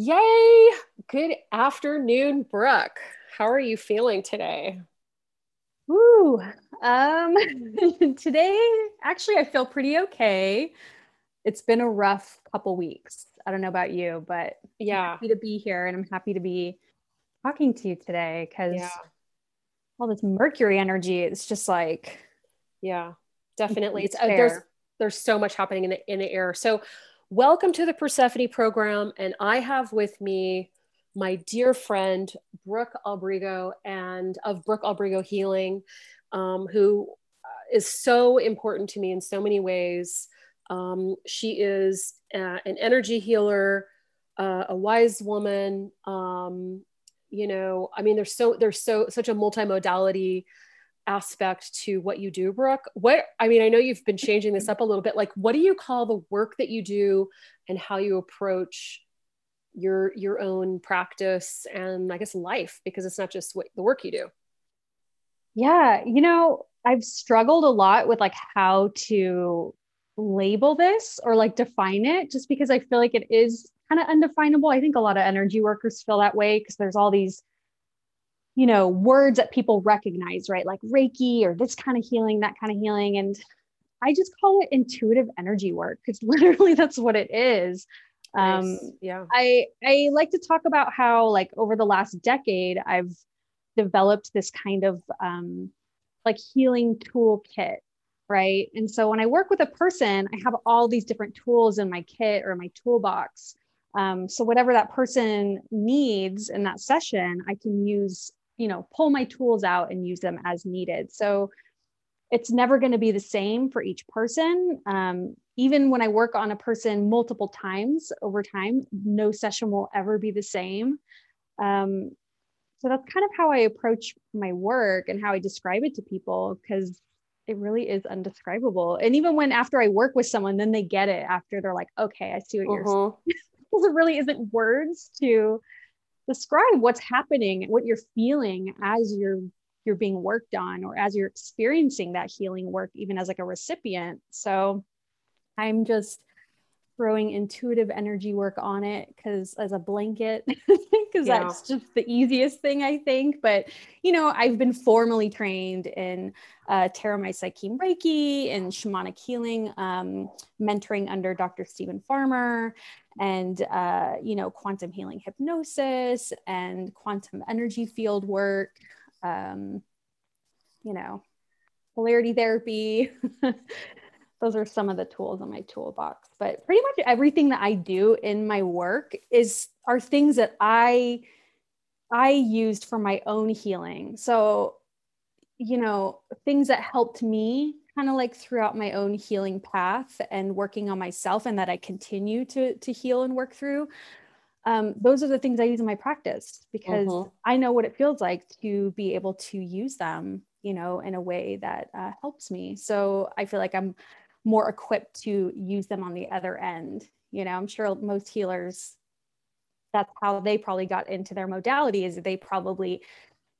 Yay! Good afternoon, Brook. How are you feeling today? Ooh, um, today actually I feel pretty okay. It's been a rough couple weeks. I don't know about you, but yeah, I'm happy to be here and I'm happy to be talking to you today because yeah. all this Mercury energy, it's just like, yeah, definitely. It's, uh, there's there's so much happening in the in the air. So Welcome to the Persephone program. And I have with me my dear friend, Brook Albrigo, and of Brook Albrigo Healing, um, who uh, so important to me in so many ways. Um, she is uh, an energy healer, uh, a wise woman. Um, you know, I mean, there's so there's so such a multimodality aspect to what you do, Brook. What I mean, I know you've been changing this up a little bit. Like, what do you call the work that you do and how you approach your your own practice and I guess life because it's not just what the work you do. Yeah, you know, I've struggled a lot with like how to label this or like define it just because I feel like it is kind of undefinable. I think a lot of energy workers feel that way because there's all these you know, words that people recognize, right? Like Reiki or this kind of healing, that kind of healing. And I just call it intuitive energy work because literally that's what it is. Nice. Um, yeah. I I like to talk about how like over the last decade I've developed this kind of um, like healing toolkit, right? And so when I work with a person, I have all these different tools in my kit or my toolbox. Um, so whatever that person needs in that session, I can use you know pull my tools out and use them as needed. So it's never going to be the same for each person. Um, even when i work on a person multiple times over time no session will ever be the same. Um, so that's kind of how i approach my work and how i describe it to people because it really is undescribable. And even when after i work with someone then they get it after they're like okay i see what uh-huh. you're saying. Because it really isn't words to describe what's happening what you're feeling as you're you're being worked on or as you're experiencing that healing work even as like a recipient. So i'm just throwing intuitive energy work on it because as a blanket because yeah. that's just the easiest thing i think but you know i've been formally trained in uh, Tera Mai Seichem Reiki and shamanic healing um, mentoring under dr Steven Farmer and uh, you know quantum healing hypnosis and quantum energy field work um, you know polarity therapy those are some of the tools in my toolbox but pretty much everything that i do in my work is are things that i i used for my own healing so you know things that helped me kind of like throughout my own healing path and working on myself and that I continue to to heal and work through. Um, those are the things I use in my practice because uh-huh. I know what it feels like to be able to use them, you know, in a way that uh, helps me. So I feel like I'm more equipped to use them on the other end. You know, I'm sure most healers, that's how they probably got into their modality is they probably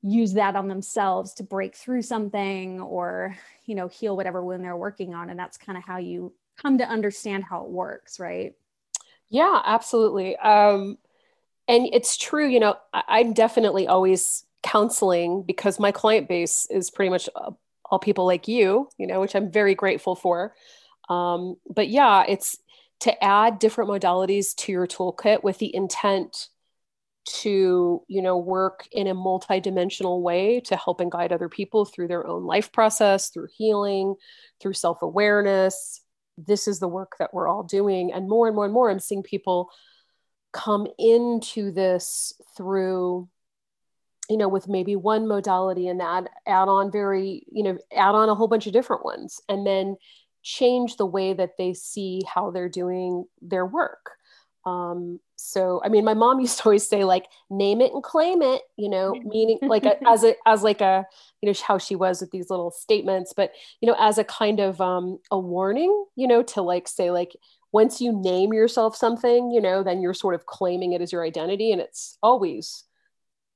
use that on themselves to break through something or you know heal whatever wound they're working on and that's kind of how you come to understand how it works right yeah absolutely um and it's true you know i'm definitely always counseling because my client base is pretty much uh, all people like you you know which i'm very grateful for. Um but yeah it's to add different modalities to your toolkit with the intent to you know work in a multidimensional way to help and guide other people through their own life process through healing through self-awareness. This is the work that we're all doing. And more and more and more i'm seeing people come into this through you know with maybe one modality and add add on very you know add on a whole bunch of different ones and then change the way that they see how they're doing their work um, so I mean, my mom used to always say like, name it and claim it, you know, meaning like a, as a, as like a, you know, how she was with these little statements, but, you know, as a kind of um, a warning, you know, to like say like, once you name yourself something, you know, then you're sort of claiming it as your identity. And it's always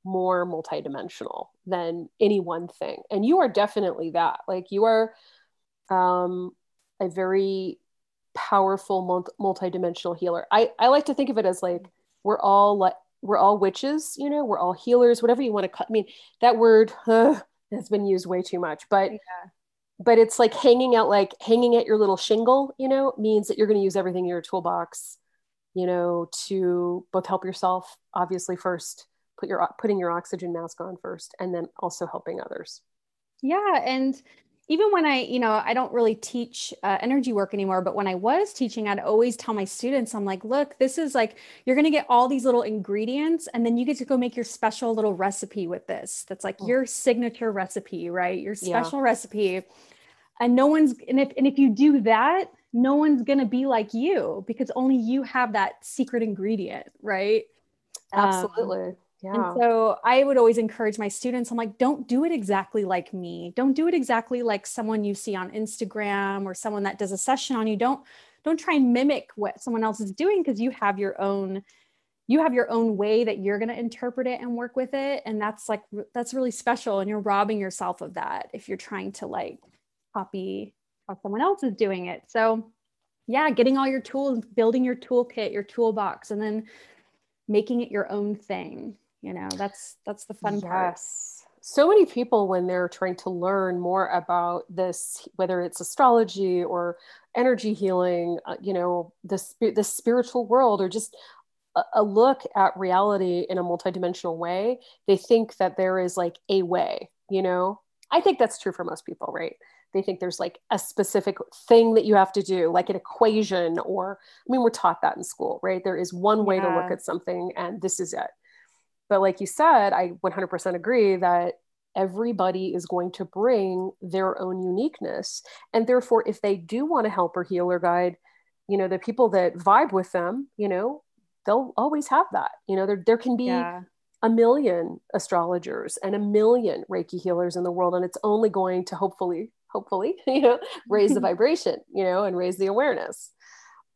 more multidimensional than any one thing. And you are definitely that. Like you are um, a very powerful multi- multidimensional healer. I, I like to think of it as like we're all like we're all witches you know we're all healers whatever you want to cut i mean that word uh, has been used way too much but yeah. but it's like hanging out like hanging at your little shingle you know means that you're going to use everything in your toolbox you know to both help yourself obviously first put your putting your oxygen mask on first and then also helping others yeah and even when I, you know, I don't really teach uh, energy work anymore, but when I was teaching, I'd always tell my students, I'm like, look, this is like, you're going to get all these little ingredients, and then you get to go make your special little recipe with this. That's like oh. your signature recipe, right? Your special yeah. recipe. And no one's, and if, and if you do that, no one's going to be like you because only you have that secret ingredient, right? Absolutely. Um, yeah. And so I would always encourage my students, I'm like, don't do it exactly like me. Don't do it exactly like someone you see on Instagram or someone that does a session on you. Don't don't try and mimic what someone else is doing because you have your own you have your own way that you're going to interpret it and work with it and that's like that's really special and you're robbing yourself of that if you're trying to like copy how someone else is doing it. So yeah, getting all your tools, building your toolkit, your toolbox and then making it your own thing you know that's that's the fun yes. part so many people when they're trying to learn more about this whether it's astrology or energy healing uh, you know the, the spiritual world or just a, a look at reality in a multidimensional way they think that there is like a way you know? I think that's true for most people right? They think there's like a specific thing that you have to do like an equation or i mean we're taught that in school right? There is one way yeah. to look at something and this is it but like you said, I 100% agree that everybody is going to bring their own uniqueness. And therefore, if they do want to help or heal or guide, you know, the people that vibe with them, you know, they'll always have that. You know, there, there can be yeah. a million astrologers and a million Reiki healers in the world. And it's only going to hopefully, hopefully, you know, raise the vibration, you know, and raise the awareness.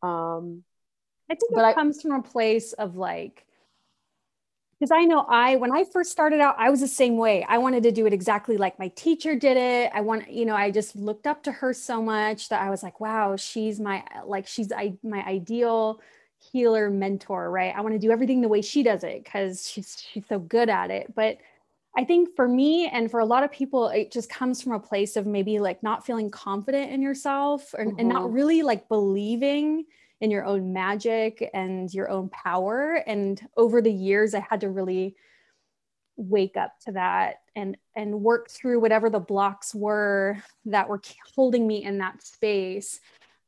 Um, I think it I, comes from a place of like, because I know I, when I first started out, I was the same way. I wanted to do it exactly like my teacher did it. I want, you know, I just looked up to her so much that I was like, wow, she's my, like, she's I, my ideal healer mentor, right? I want to do everything the way she does it because she's, she's so good at it. But I think for me and for a lot of people, it just comes from a place of maybe like not feeling confident in yourself or, mm-hmm. and not mm-hmm. really like believing in your own magic and your own power. And over the years, I had to really wake up to that and and work through whatever the blocks were that were holding me in that space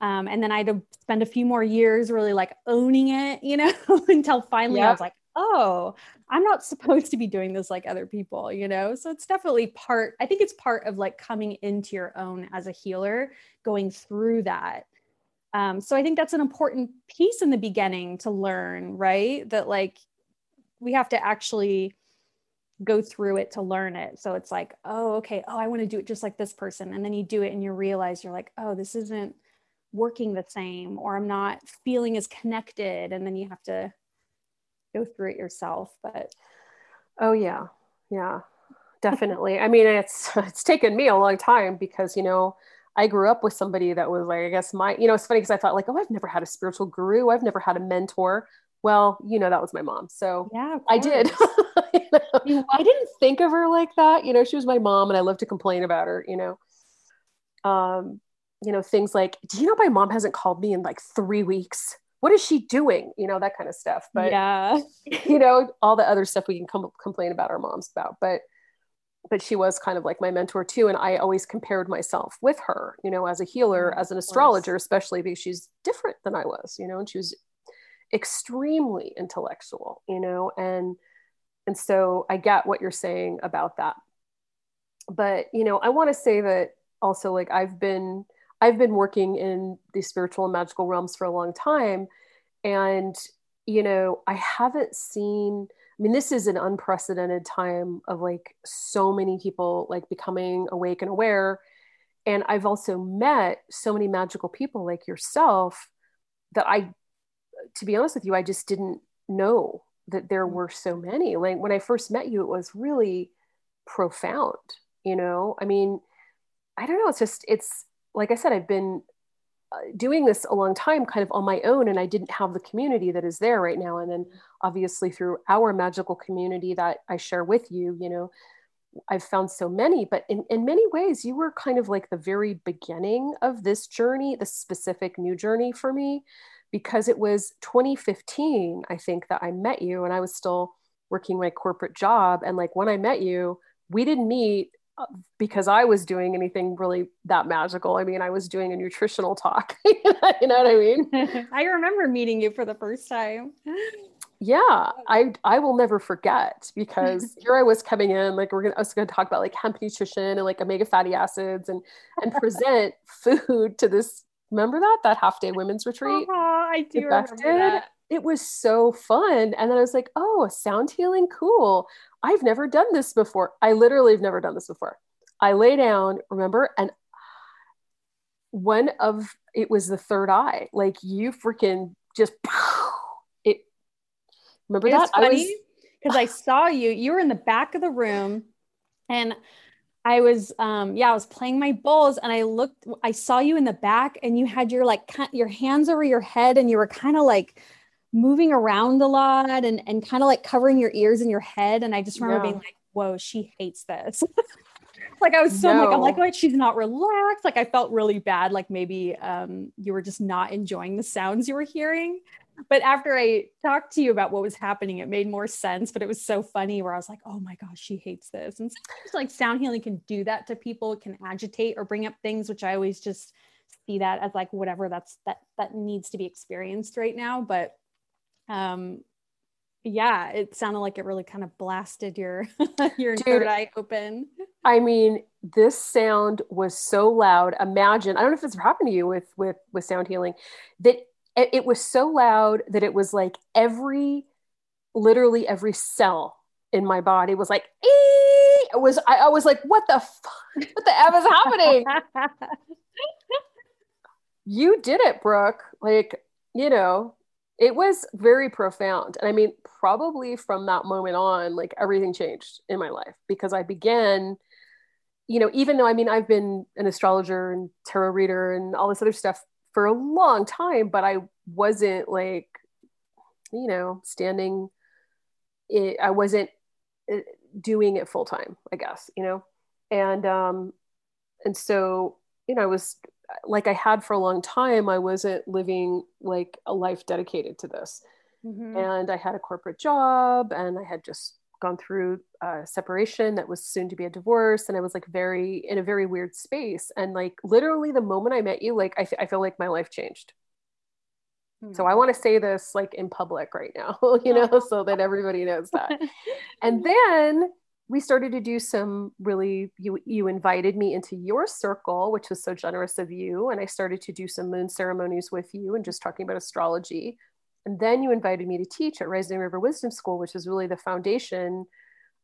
um, and then i had to spend a few more years really like owning it you know until finally yep. i was like oh i'm not supposed to be doing this like other people you know so it's definitely part i think it's part of like coming into your own as a healer going through that um, so I think that's an important piece in the beginning to learn, right? That like we have to actually go through it to learn it. So it's like, oh, okay, oh, I want to do it just like this person. And then you do it and you realize you're like, oh, this isn't working the same, or I'm not feeling as connected. And then you have to go through it yourself. But oh yeah, yeah, definitely. I mean, it's it's taken me a long time because you know I grew up with somebody that was like, I guess my, you know, it's funny because I thought like, oh, I've never had a spiritual guru. I've never had a mentor. Well, you know, that was my mom. So yeah, I did. you know? I didn't think of her like that. You know, she was my mom and I love to complain about her, you know. Um, you know, things like, do you know my mom hasn't called me in like three weeks? What is she doing? You know, that kind of stuff. But yeah, you know, all the other stuff we can com- complain about our moms about. But but she was kind of like my mentor too and i always compared myself with her you know as a healer mm, as an astrologer especially because she's different than i was you know and she was extremely intellectual you know and and so i get what you're saying about that. But you know i want to say that also like i've been i've been working in the spiritual and magical realms for a long time and you know i haven't seen I mean, this is an unprecedented time of like so many people like becoming awake and aware. And I've also met so many magical people like yourself that I, to be honest with you, I just didn't know that there mm. were so many. Like when I first met you, it was really profound, you know? I mean, I don't know. It's just, it's like I said, I've been Uh, doing this a long time kind of on my own and i didn't have the community that is there right now. And then mm-hmm. obviously through our magical community that i share with you you know i've found so many. But in, in many ways you were kind of like the very beginning of this journey the specific new journey for me because it was 2015 i think that i met you and i was still working my corporate job. And like when i met you we didn't meet because I was doing anything really that magical. I mean, I was doing a nutritional talk. you know what I mean? I remember meeting you for the first time. Yeah, I I will never forget because here I was coming in like we're gonna I was gonna talk about like hemp nutrition and like omega fatty acids and and present food to this. Remember that that half day women's retreat? Uh-huh, I do remember that. It was so fun, and then I was like, "Oh, sound healing, cool." I've never done this before. I literally have never done this before. I lay down, remember, and one of it was the third eye. Like you freaking just it. Remember that? Funny because I, I saw you. You were in the back of the room, and I was, um, yeah, I was playing my bowls, and I looked. I saw you in the back, and you had your like your hands over your head, and you were kind of like moving around a lot and, and kind of like covering your ears and your head. And I just remember yeah. being like, whoa, she hates this. like I was so no. like, I'm like, wait, she's not relaxed. Like I felt really bad. Like maybe um, you were just not enjoying the sounds you were hearing. But after I talked to you about what was happening, it made more sense. But it was so funny where I was like, oh my gosh, she hates this. And sometimes like sound healing can do that to people, it can agitate or bring up things, which I always just see that as like whatever that's that that needs to be experienced right now. But um yeah it sounded like it really kind of blasted your your Dude, third eye open. I mean this sound was so loud. Imagine i don't know if it's happened to you with with with sound healing that it was so loud that it was like every literally every cell in my body was like Ee! it was I, I was like what the fuck? What the f is happening? You did it Brook. Like you know it was very profound. And I mean, probably from that moment on, like everything changed in my life because I began, you know, even though I mean, I've been an astrologer and tarot reader and all this other stuff for a long time, but I wasn't like, you know, standing, it, I wasn't uh, doing it full time, I guess, you know? And, um, and so, you know, I was like I had for a long time, I wasn't living like a life dedicated to this. Mm-hmm. And I had a corporate job and I had just gone through a separation that was soon to be a divorce. And I was like very in a very weird space. And like literally the moment I met you, like I, f- I feel like my life changed. Mm-hmm. So I want to say this like in public right now, you know, so that everybody knows that. and then we started to do some really you you invited me into your circle which was so generous of you and i started to do some moon ceremonies with you and just talking about astrology. And then you invited me to teach at rising river wisdom school which was really the foundation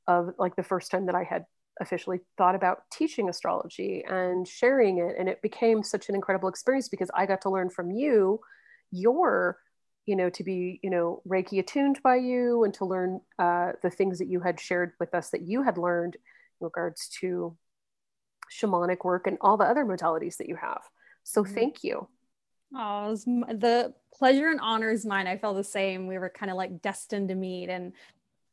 of like the first time that i had officially thought about teaching astrology and sharing it. And it became such an incredible experience because i got to learn from you your you know, to be, you know, Reiki attuned by you and to learn uh, the things that you had shared with us that you had learned in regards to shamanic work and all the other modalities that you have. So mm-hmm. thank you. Oh, the pleasure and honor is mine. I felt the same. We were kind of like destined to meet, and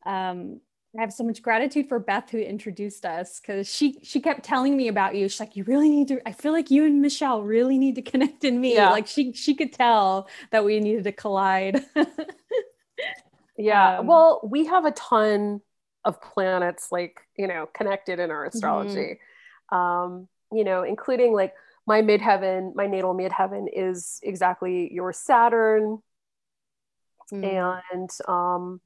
um, I have so much gratitude for Beth who introduced us because she she kept telling me about you. She's like, you really need to. I feel like you and Michelle really need to connect in me. Yeah. Like she she could tell that we needed to collide. yeah. Um, well, we have a ton of planets like you know connected in our astrology. Mm-hmm. Um, you know, including like my midheaven, my natal midheaven is exactly your Saturn, mm. and um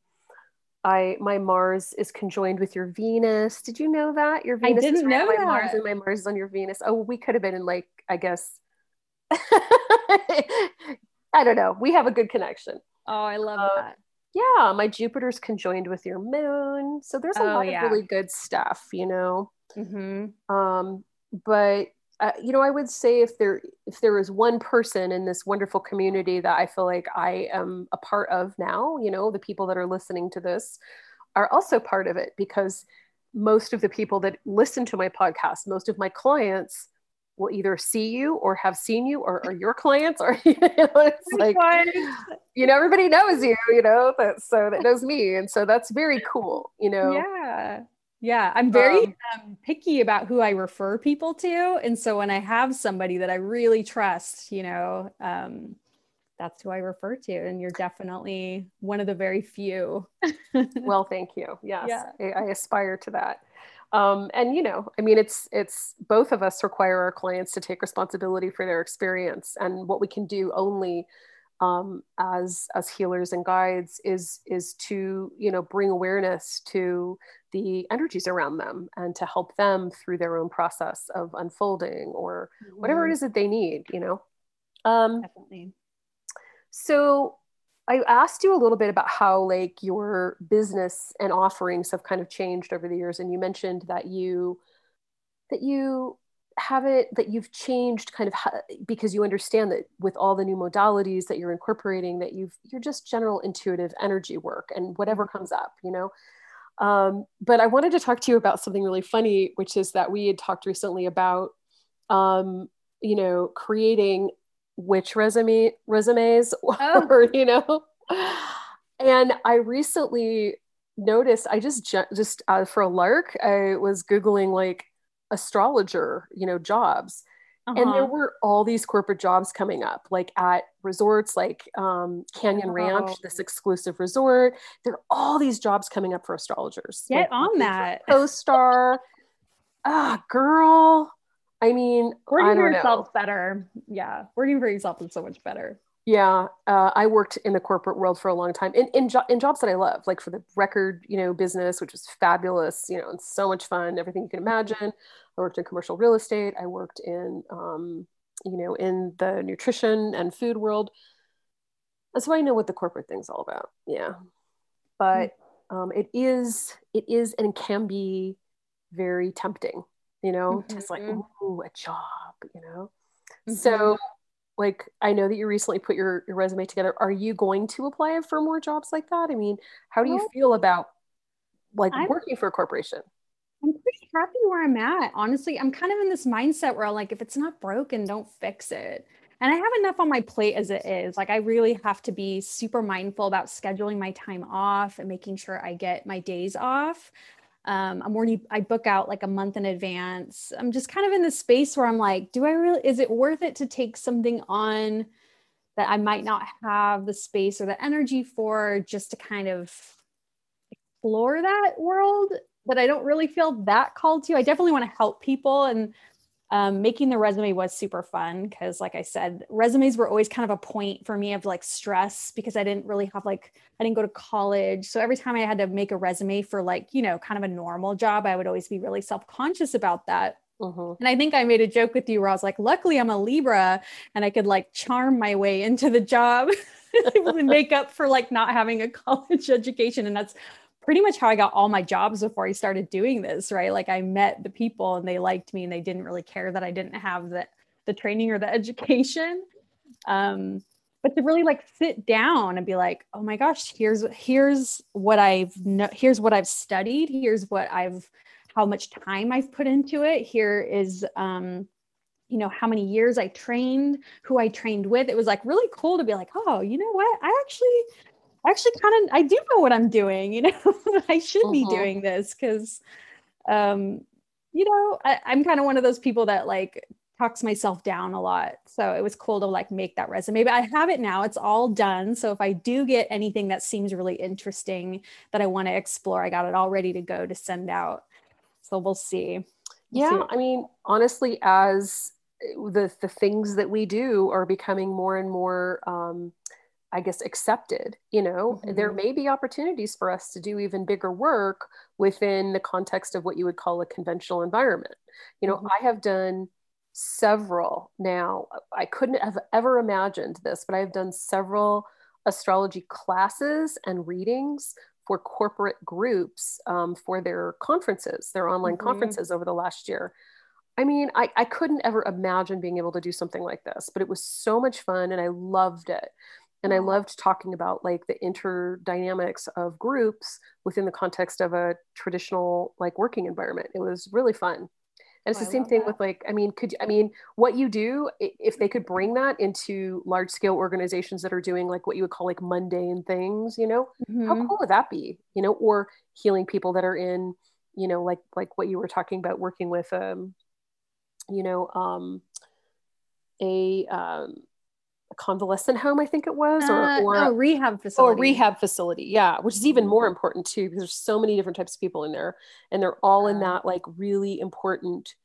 I my Mars is conjoined with your Venus. Did you know that your Venus I didn't is know my that. Mars and my Mars is on your Venus? Oh, we could have been in like I guess. I don't know. We have a good connection. Oh, I love uh, that. Yeah, my Jupiter's conjoined with your Moon, so there's a oh, lot yeah. of really good stuff, you know. Mm-hmm. Um, but uh, you know, I would say if there if there is one person in this wonderful community that I feel like I am a part of now, you know, the people that are listening to this are also part of it because most of the people that listen to my podcast, most of my clients will either see you or have seen you or, or your clients or you know it's like you know everybody knows you you know that so that knows me. And so that's very cool you know? Yeah yeah i'm very um, um, picky about who i refer people to and so when i have somebody that i really trust you know um, that's who i refer to and you're definitely one of the very few. Well thank you. Yes yeah. I, I aspire to that. Um, and you know i mean it's it's both of us require our clients to take responsibility for their experience and what we can do only um, as as healers and guides is is to you know bring awareness to the energies around them and to help them through their own process of unfolding or mm-hmm. whatever it is that they need you know um, definitely so I asked you a little bit about how like your business and offerings have kind of changed over the years and you mentioned that you that you have it that you've changed kind of how, because you understand that with all the new modalities that you're incorporating that you've you're just general intuitive energy work and whatever mm-hmm. comes up you know um, but i wanted to talk to you about something really funny which is that we had talked recently about um, you know creating which resume resumes oh. or you know and i recently noticed i just just uh, for a lark i was googling like astrologer you know jobs uh-huh. and there uh-huh. were all these corporate jobs coming up like at resorts like um, canyon oh. ranch this exclusive resort there are all these jobs coming up for astrologers get like, on that co-star ah girl I mean, working for yourself better. Yeah, working for yourself is so much better. Yeah, uh, I worked in the corporate world for a long time in in, jo- in jobs that I love, like for the record, you know, business, which was fabulous, you know, and so much fun, everything you can imagine. I worked in commercial real estate. I worked in, um, you know, in the nutrition and food world. And so I know what the corporate thing's all about. Yeah, but um, it is it is and can be very tempting you know, mm-hmm. just like, ooh, a job, you know? Mm-hmm. So, like, I know that you recently put your, your resume together. Are you going to apply for more jobs like that? I mean, how do you feel about like I'm, working for a corporation? I'm pretty happy where I'm at. Honestly, I'm kind of in this mindset where I'm like, if it's not broken, don't fix it. And I have enough on my plate as it is. Like, I really have to be super mindful about scheduling my time off and making sure I get my days off. Um, I'm already, I book out like a month in advance. I'm just kind of in the space where I'm like, do I really, is it worth it to take something on that I might not have the space or the energy for just to kind of explore that world that I don't really feel that called to? I definitely want to help people and um, making the resume was super fun because like i said resumes were always kind of a point for me of like stress because i didn't really have like i didn't go to college so every time i had to make a resume for like you know kind of a normal job i would always be really self-conscious about that uh-huh. And I think I made a joke with you where I was like, luckily I'm a Libra and I could like charm my way into the job and make up for like not having a college education. And that's pretty much how I got all my jobs before I started doing this, right? Like I met the people and they liked me and they didn't really care that I didn't have the the training or the education. Um, but to really like sit down and be like, oh my gosh, here's here's what I've no, here's what I've studied, here's what I've how much time I've put into it. Here is um, you know how many years I trained, who I trained with. It was like really cool to be like, oh, you know what? I actually actually kind of I do know what I'm doing, you know. I should uh-huh. be mm-hmm. doing this because um, you know, I, I'm kind of one of those people that like talks myself down a lot. So it was cool to like make that resume. But I have it now. It's all done. So if I do get anything that seems really interesting that I want to explore, I got it all ready to go to send out. So we'll see. We'll yeah, see. I mean, honestly, as the the things that we do are becoming more and more um, I guess, accepted. You know, mm-hmm. there may be opportunities for us to do even bigger work within the context of what you would call a conventional environment. You know, mm-hmm. I have done several now. I couldn't have ever imagined this, but I've done several astrology classes and readings for corporate groups um, for their conferences, their online mm-hmm. conferences over the last year. I mean, I, I couldn't ever imagine being able to do something like this, but it was so much fun and I loved it and i loved talking about like the interdynamics of groups within the context of a traditional like working environment it was really fun and it's Oh, the same thing that. with like i mean could i mean what you do if they could bring that into large scale organizations that are doing like what you would call like mundane things you know how Mhm. cool would that be you know or healing people that are in you know like like what you were talking about working with um you know um a um convalescent home i think it was or Uh, or no, rehab facility. a rehab facility. Yeah, which is even more important too, because there's so many different types of people in there, and they're all in that like really important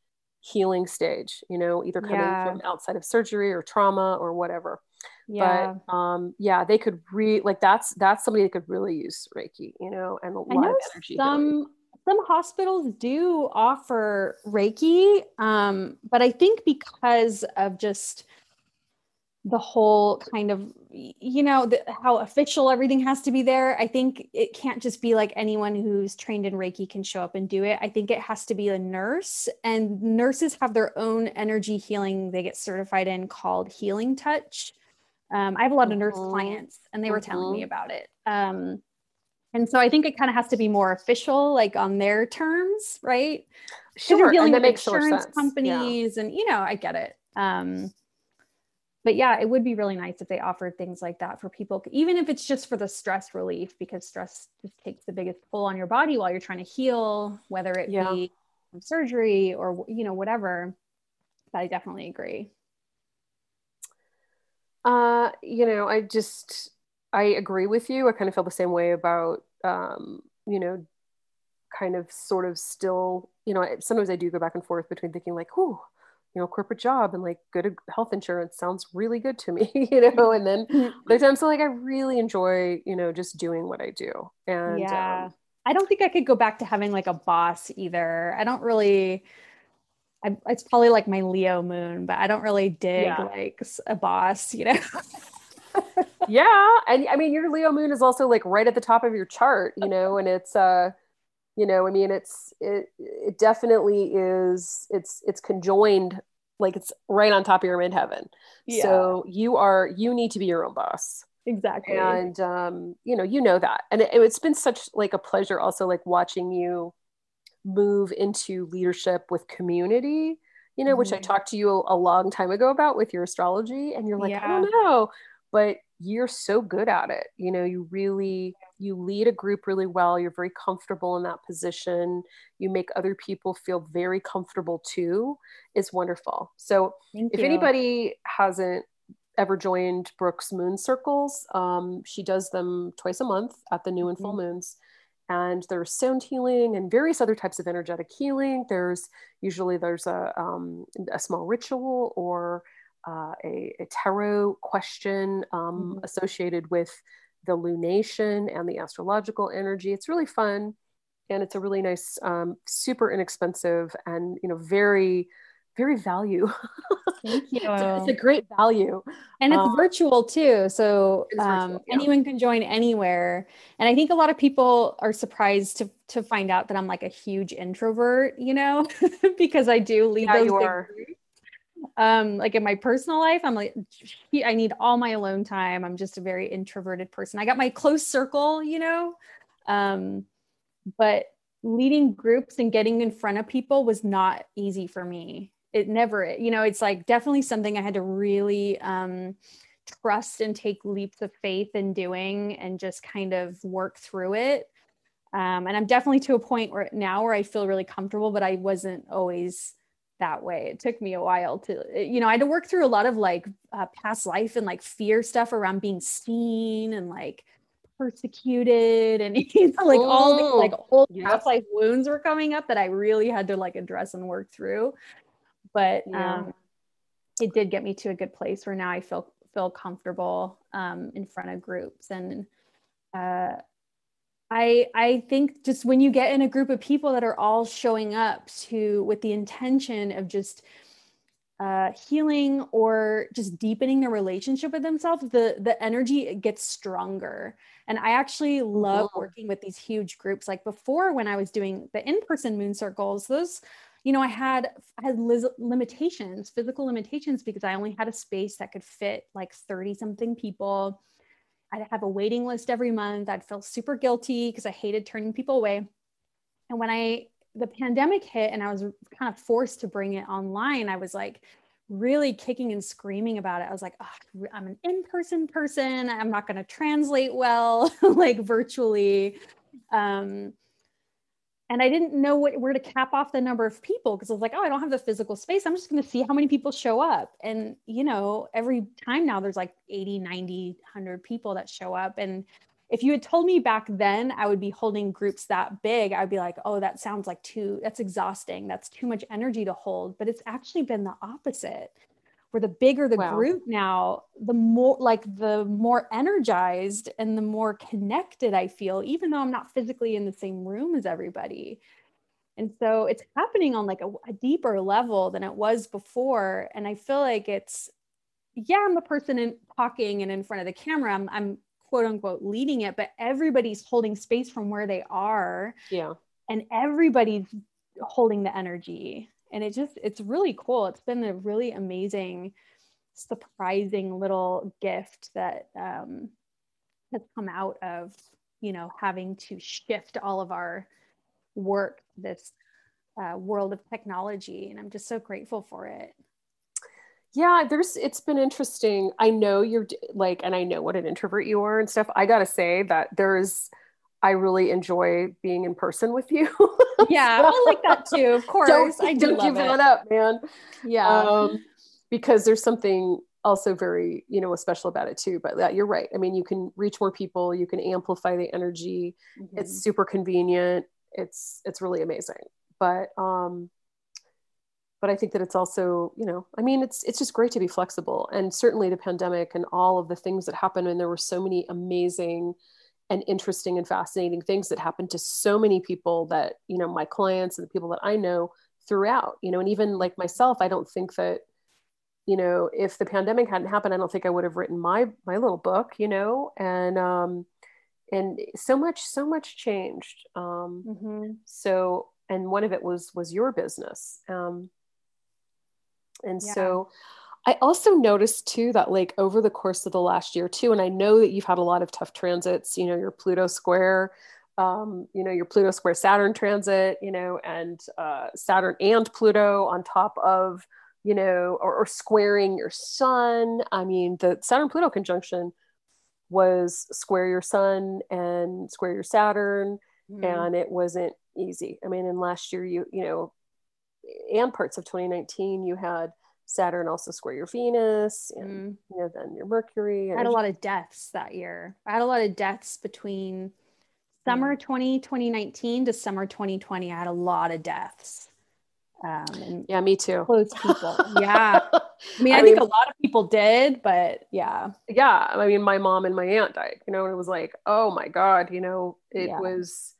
healing stage, you know, either coming Yeah. from outside of surgery or trauma or whatever. Yeah. But um, yeah, they could re like that's that's somebody that could really use Reiki, you know, and a lot of energy. healing. some some hospitals do offer Reiki, um, but I think because of just the whole kind of you know the, how official everything has to be there i think it can't just be like anyone who's trained in reiki can show up and do it i think it has to be a nurse and nurses have their own energy healing they get certified in called healing touch um, i have a lot of nurse Mhm. clients and they were telling me Mhm. about it um, and so i think it kind of has to be more official like on their terms right Sure, dealing and that with insurance sense. Yeah. companies and you know i get it um but yeah it would be really nice if they offered things like that for people even if it's just for the stress relief because stress just takes the biggest toll on your body while you're trying to heal whether it Yeah. be from surgery or you know whatever but i definitely agree Uh, you know, I just I agree with you. I kind of feel the same way about um, you know, kind of sort of still, you know, sometimes I do go back and forth between thinking like, "Ooh, you know, corporate job and like good health insurance sounds really good to me," you know, and then other times I'm like I really enjoy, you know, just doing what I do. And yeah um, i don't think i could go back to having like a boss either i don't really I, it's probably like my leo moon but i don't really dig Yeah. like a boss you know yeah, and I mean your Leo moon is also like right at the top of your chart, you know, and it's uh you know, I mean it's it it definitely is it's it's conjoined like it's right on top of your midheaven. So you are you need to be your own boss. exactly and um, you know you know that and it, it's been such like a pleasure also like watching you move into leadership with community you know which i Mhm. talked to you a, a long time ago about with your astrology and you're like i don't know but you're so good at it you know you really you lead a group really well you're very comfortable in that position you make other people feel very comfortable too is wonderful so Thank if you. anybody hasn't ever joined Brook's Moon Circles, um, she does them twice a month at the new and full Mhm. moons. And there's sound healing and various other types of energetic healing. There's usually there's a, um, a small ritual or uh, a, a tarot question um, Mhm. associated with the lunation and the astrological energy. It's really fun, and it's a really nice, um, super inexpensive, and you know very very value. Thank you. it's, a, it's a great value. and it's um, virtual too. So um, virtual, yeah. anyone can join anywhere. And I think a lot of people are surprised to, to find out that I'm like a huge introvert, you know, because I do lead Yeah, those you big are. groups. Um, like in my personal life, I'm like, I need all my alone time. I'm just a very introverted person. I got my close circle, you know, um, but leading groups and getting in front of people was not easy for me. It never, you know, it's like definitely something I had to really um, trust and take leaps of faith in doing and just kind of work through it. Um, and I'm definitely to a point where now where I feel really comfortable, but I wasn't always that way. It took me a while to, you know, I had to work through a lot of like uh, past life and like fear stuff around being seen and like persecuted and you know, like all these like old Yep. past life wounds were coming up that I really had to like address and work through. But Yeah. um, it did get me to a good place where now I feel feel comfortable um, in front of groups and uh, I I think just when you get in a group of people that are all showing up to with the intention of just uh, healing or just deepening their relationship with themselves, the the energy gets stronger. And I actually love Mhm. working with these huge groups. Like before, when I was doing the in person moon circles, those you know, I had I had limitations, physical limitations, because I only had a space that could fit like 30 something people. I'd have a waiting list every month. I'd feel super guilty because I hated turning people away. And when I the pandemic hit and I was kind of forced to bring it online, I was like really kicking and screaming about it. I was like, oh, I'm an in person person. I'm not going to translate well, like virtually. Um, and I didn't know what, where to cap off the number of people because I was like, oh, I don't have the physical space. I'm just going to see how many people show up. And, you know, every time now there's like 80, 90, 100 people that show up. And if you had told me back then I would be holding groups that big, I'd be like, oh, that sounds like too, that's exhausting. That's too much energy to hold. But it's actually been the opposite where the bigger the wow. group now, the more like the more energized and the more connected I feel, even though I'm not physically in the same room as everybody. And so it's happening on like a, a deeper level than it was before. And I feel like it's, yeah, I'm the person in talking and in front of the camera. I'm, I'm quote unquote leading it, but everybody's holding space from where they are. Yeah. And everybody's holding the energy and it just it's really cool. It's been a really amazing surprising little gift that um, has come out of you know having to shift all of our work this uh, world of technology. And i'm just so grateful for it. Yeah there's it's been interesting. I know you're like and i know what an introvert you are and stuff. I gotta say that there's I really enjoy being in person with you. yeah, I like that too. Of course, don't, I do don't give it. that up, man. Yeah, um, because there's something also very you know special about it too. But yeah, you're right. I mean, you can reach more people. You can amplify the energy. Mm-hmm. It's super convenient. It's it's really amazing. But um, but I think that it's also you know I mean it's it's just great to be flexible. And certainly the pandemic and all of the things that happened, and there were so many amazing and interesting and fascinating things that happen to so many people that you know my clients and the people that i know throughout you know and even like myself i don't think that you know if the pandemic hadn't happened i don't think i would have written my my little book you know and um and so much so much changed um mm-hmm. so and one of it was was your business um and yeah. so I also noticed too that like over the course of the last year too, and I know that you've had a lot of tough transits, you know, your Pluto square, um, you know, your Pluto square Saturn transit, you know, and uh, Saturn and Pluto on top of, you know, or, or squaring your sun. I mean, the Saturn Pluto conjunction was square your sun and square your Saturn, mm-hmm. and it wasn't easy. I mean, in last year, you, you know, and parts of 2019, you had Saturn also square your Venus and mm. you know then your Mercury. I had a lot of deaths that year. I had a lot of deaths between summer 20, 2019 to summer 2020. I had a lot of deaths. Um, yeah, me too. Close people. yeah. I mean, I, I think mean, a lot of people did, but yeah. Yeah. I mean, my mom and my aunt died, you know, and it was like, oh my God, you know, it yeah. was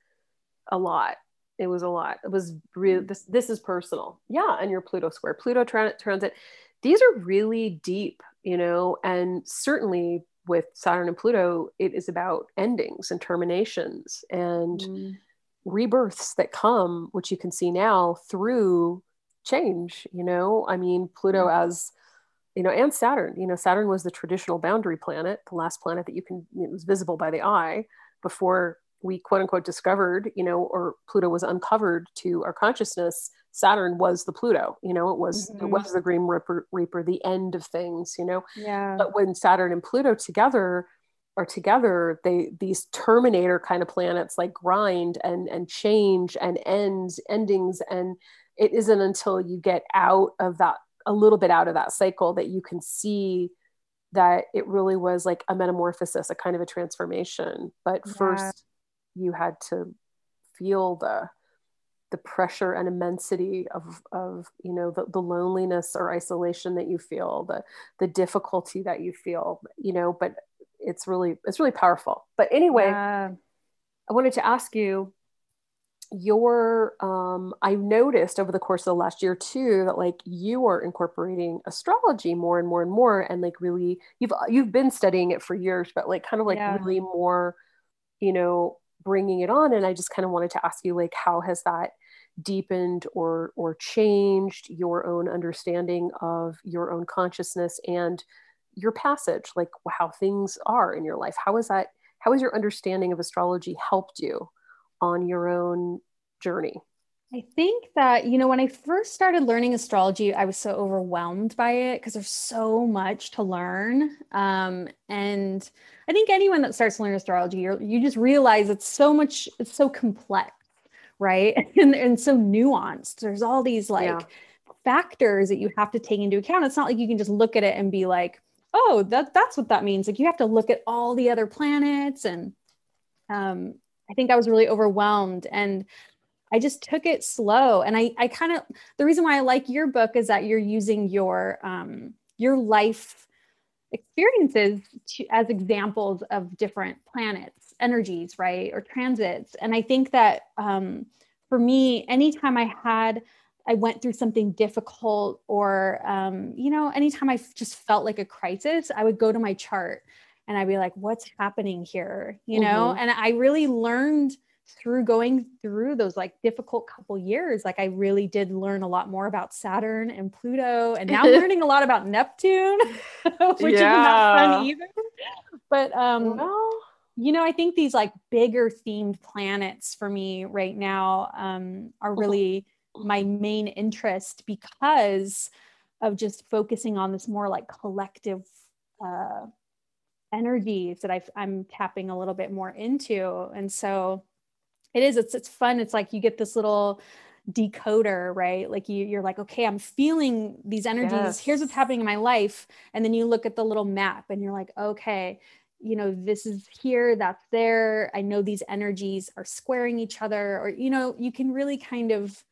a lot it was a lot. It was real this this is personal. Yeah and your pluto square pluto tra- transit. These are really deep you know and certainly with saturn and pluto it is about endings and terminations and mm. rebirths that come which you can see now through change you know? I mean pluto mm. as you know and saturn. You know saturn was the traditional boundary planet the last planet that you can it was visible by the eye before we quote unquote discovered, you know, or Pluto was uncovered to our consciousness, Saturn was the Pluto, you know, it was mm-hmm. it was the Grim Reaper, Reaper, the end of things, you know. Yeah. But when Saturn and Pluto together are together, they these Terminator kind of planets like grind and and change and ends endings, and it isn't until you get out of that a little bit out of that cycle that you can see that it really was like a metamorphosis, a kind of a transformation. But yeah. first you had to feel the the pressure and immensity of of you know the, the loneliness or isolation that you feel the the difficulty that you feel you know but it's really it's really powerful but anyway yeah. i wanted to ask you your um i noticed over the course of the last year too that like you are incorporating astrology more and more and more and like really you've you've been studying it for years but like kind of like yeah. really more you know bringing it on and i just kind of wanted to ask you like how has that deepened or or changed your own understanding of your own consciousness and your passage like how things are in your life? How is that how has your understanding of astrology helped you on your own journey I think that, you know, when I first started learning astrology, I was so overwhelmed by it because there's so much to learn. Um, and I think anyone that starts to learn astrology, you you just realize it's so much, it's so complex, right? and, and so nuanced. There's all these like yeah. factors that you have to take into account. It's not like you can just look at it and be like, oh, that, that's what that means. Like you have to look at all the other planets. And um, I think I was really overwhelmed. And I just took it slow. And I, I kind of, the reason why I like your book is that you're using your, um, your life experiences to, as examples of different planets, energies, right? Or transits. And I think that um, for me, anytime I had, I went through something difficult or, um, you know, anytime I just felt like a crisis, I would go to my chart and I'd be like, what's happening here? You know, mm-hmm. and I really learned through going through those like difficult couple years like i really did learn a lot more about saturn and pluto and now learning a lot about neptune which yeah. is not fun either but um well, you know i think these like bigger themed planets for me right now um are uh-huh. really my main interest because of just focusing on this more like collective uh energies that i am tapping a little bit more into and so it is it's it's fun. It's like you get this little decoder right? Like you you're like okay i'm feeling these energies. Yes. here's what's happening in my life. And then you look at the little map and you're like okay you know this is here that's there. I know these energies are squaring each other or you know you can really kind of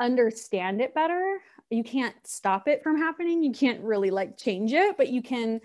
understand it better. You can't stop it from happening. You can't really like change it but you can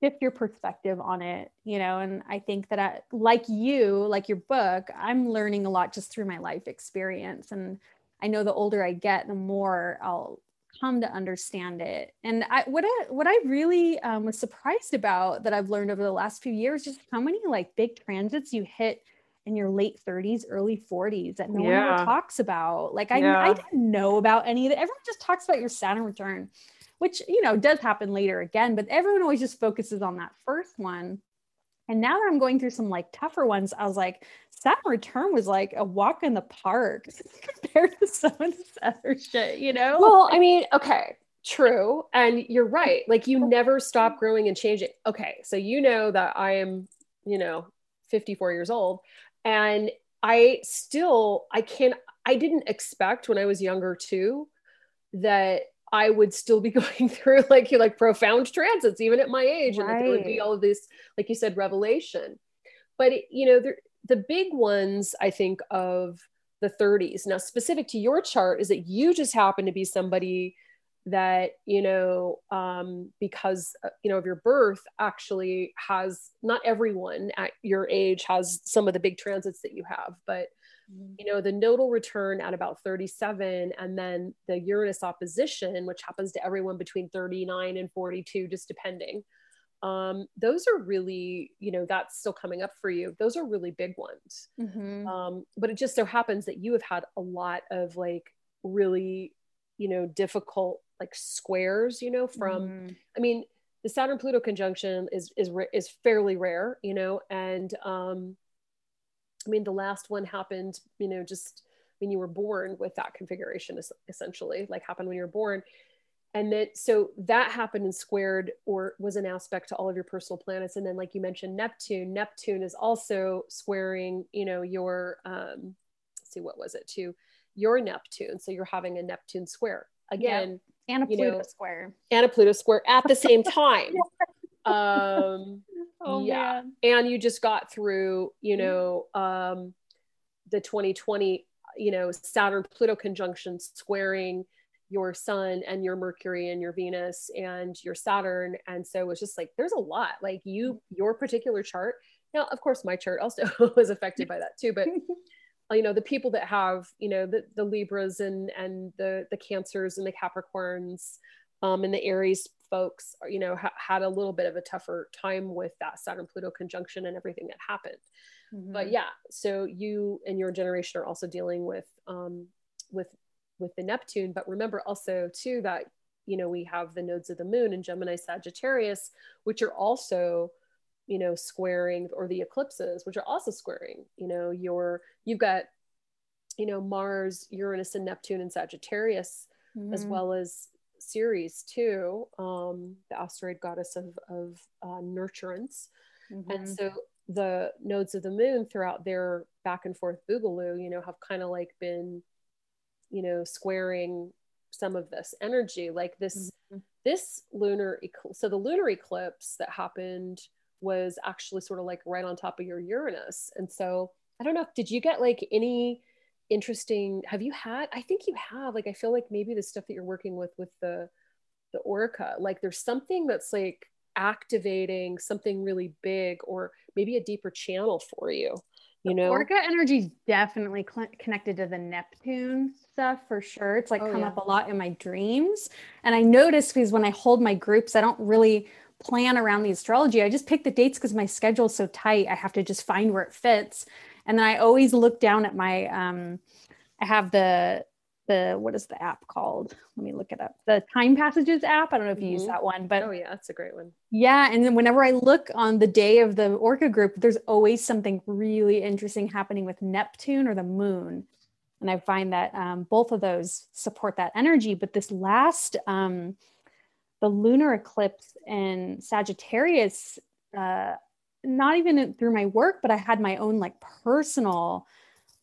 shift your perspective on it you know and i think that I, like you like your book i'm learning a lot just through my life experience and i know the older i get the more i'll come to understand it and i what i what i really um, was surprised about that i've learned over the last few years just how many like big transits you hit in your late 30s early 40s that no yeah. one ever talks about like I, yeah. I didn't know about any of it everyone just talks about your saturn return which you know does happen later again but everyone always just focuses on that first one. And now that i'm going through some like tougher ones i was like saturn return was like a walk in the park compared to some of this other shit you know? Well i mean okay true. And you're right. Like you never stop growing and changing. Okay so you know that i am you know 54 years old and i still i can't. i didn't expect when i was younger too that I would still be going through like you like profound transits even at my age, right. and there would be all of this, like you said, revelation. But you know, the the big ones I think of the 30s. Now, specific to your chart, is that you just happen to be somebody that you know um, because uh, you know of your birth actually has not everyone at your age has some of the big transits that you have but you know the nodal return at about 37 and then the uranus opposition which happens to everyone between 39 and 42 just depending um, those are really you know that's still coming up for you those are really big ones mm-hmm. um, but it just so happens that you have had a lot of like really you know difficult like squares you know from mm. i mean the saturn pluto conjunction is is is fairly rare you know and um I mean, the last one happened, you know, just when you were born with that configuration, essentially, like happened when you were born. And then, so that happened and squared or was an aspect to all of your personal planets. And then, like you mentioned, Neptune, Neptune is also squaring, you know, your, um, see, what was it to your Neptune. So you're having a Neptune square again. And a Pluto know, square. And a Pluto square at the same time. um, oh, yeah. Man. And you just got through, you mm-hmm. know, um, the 2020, you know, Saturn Pluto conjunction squaring your sun and your Mercury and your Venus and your Saturn. And so it was just like, there's a lot. Like you, your particular chart. Now, of course, my chart also was affected by that too, but you know the people that have you know the, the libras and and the the cancers and the capricorns um, and the aries folks you know ha- had a little bit of a tougher time with that saturn pluto conjunction and everything that happened mm-hmm. but yeah so you and your generation are also dealing with um, with with the neptune but remember also too that you know we have the nodes of the moon in gemini sagittarius which are also you know squaring or the eclipses which are also squaring you know your you've got you know, Mars, Uranus, and Neptune and Sagittarius, mm-hmm. as well as Ceres too, um, the asteroid goddess of, of uh, nurturance. Mm-hmm. And so the nodes of the moon throughout their back and forth boogaloo, you know, have kind of like been, you know, squaring some of this energy. Like this, mm-hmm. this lunar eclipse. So the lunar eclipse that happened was actually sort of like right on top of your Uranus. And so I don't know, did you get like any interesting have you had i think you have like i feel like maybe the stuff that you're working with with the the orca like there's something that's like activating something really big or maybe a deeper channel for you you know? Orca energy is definitely cl- connected to the neptune stuff for sure. It's like oh, come yeah. up a lot in my dreams. And i notice because when i hold my groups i don't really plan around the astrology. I just pick the dates because my schedule is so tight. I have to just find where it fits and then I always look down at my, um, I have the, the, what is the app called? Let me look it up. The time passages app. I don't know if you mm-hmm. use that one, but oh yeah, that's a great one. Yeah. And then whenever I look on the day of the Orca group, there's always something really interesting happening with Neptune or the moon. And I find that um, both of those support that energy. But this last, um, the lunar eclipse in Sagittarius, uh, not even through my work, but I had my own like personal,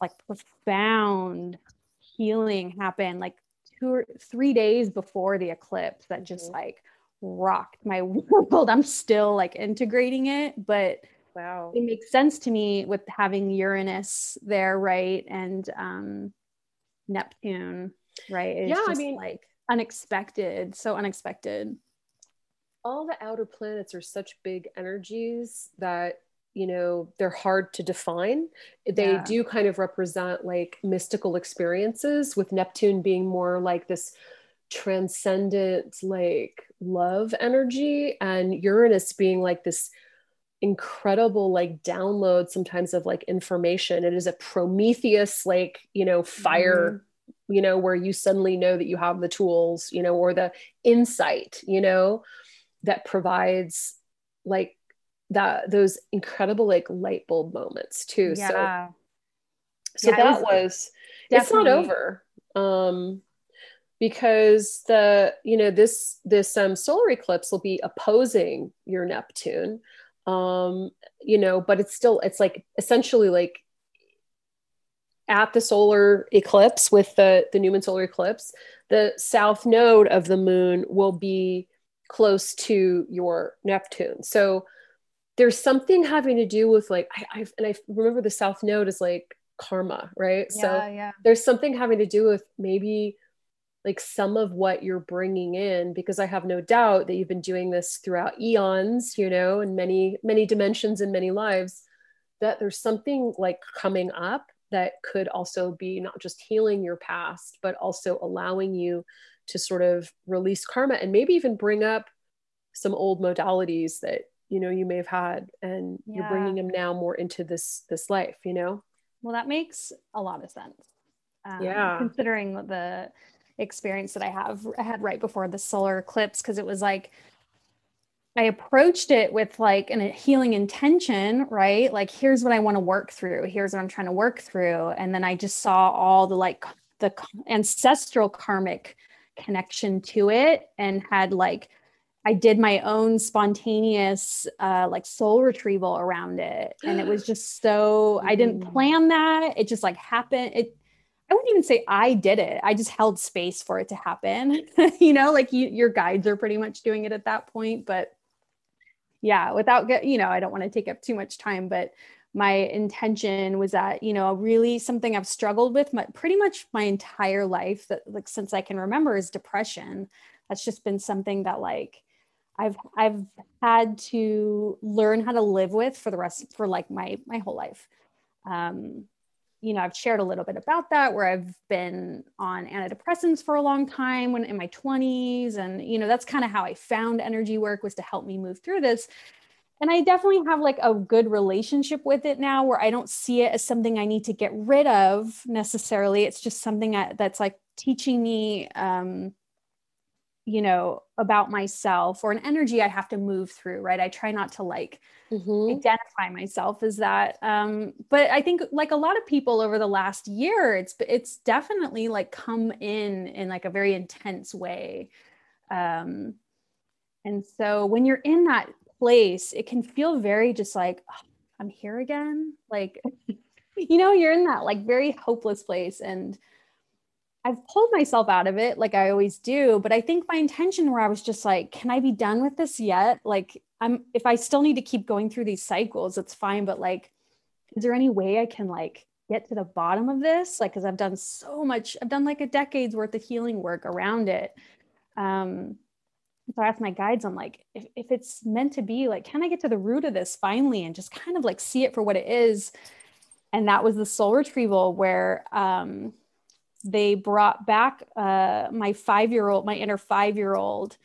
like profound healing happen like two or three days before the eclipse that just mm-hmm. like rocked my world. I'm still like integrating it, but wow, it makes sense to me with having Uranus there, right? And um Neptune, right? It's yeah, I mean, like unexpected, so unexpected all the outer planets are such big energies that you know they're hard to define they yeah. do kind of represent like mystical experiences with neptune being more like this transcendent like love energy and uranus being like this incredible like download sometimes of like information it is a prometheus like you know fire mm-hmm. you know where you suddenly know that you have the tools you know or the insight you know that provides like that those incredible like light bulb moments too yeah. so so yeah, that was, it's not over um because the you know this this um solar eclipse will be opposing your neptune um you know but it's still it's like essentially like at the solar eclipse with the the new moon solar eclipse the south node of the moon will be close to your Neptune. So there's something having to do with like I, I and I remember the South Node is like karma, right? Yeah, so yeah. there's something having to do with maybe like some of what you're bringing in because i have no doubt that you've been doing this throughout eons you know in many many dimensions and many lives that there's something like coming up that could also be not just healing your past but also allowing you to sort of release karma and maybe even bring up some old modalities that you know you may have had and yeah. you're bringing them now more into this this life you know well that makes a lot of sense um, yeah considering the experience that i have i had right before the solar eclipse because it was like I approached it with like an, a healing intention, right? Like, here's what I want to work through. Here's what I'm trying to work through. And then I just saw all the like the ancestral karmic connection to it and had like I did my own spontaneous uh, like soul retrieval around it. And it was just so, I didn't mm. plan that. It just like happened. It, I wouldn't even say I did it. I just held space for it to happen. you know, like you, your guides are pretty much doing it at that point. But yeah, without, get, you know, I don't want to take up too much time, but my intention was that you know really something i've struggled with my, pretty much my entire life that like since i can remember is depression. That's just been something that like i've i've had to learn how to live with for the rest for like my my whole life. Um you know i've shared a little bit about that where i've been on antidepressants for a long time when in my 20s and you know that's kind of how i found energy work was to help me move through this and I definitely have like a good relationship with it now where I don't see it as something I need to get rid of necessarily. It's just something I, that's like teaching me um, you know, about myself or an energy I have to move through, right? I try not to like mm-hmm. identify myself as that. Um, but I think like a lot of people over the last year, it's it's definitely like come in in like a very intense way. Um, and so when you're in that place, it can feel very just like, oh, I'm here again. Like, you know, you're in that like very hopeless place. And I've pulled myself out of it like I always do, but I think my intention where I was just like, can I be done with this yet? Like I'm if I still need to keep going through these cycles, it's fine, but like is there any way I can like get to the bottom of this? Like cuz I've done so much I've done like a decade's worth of healing work around it. Um so I asked my guides, I'm like, if, if it's meant to be, like, can I get to the root of this finally and just kind of like see it for what it is? And that was the soul retrieval where um, they brought back uh, my five year old, my inner five year old,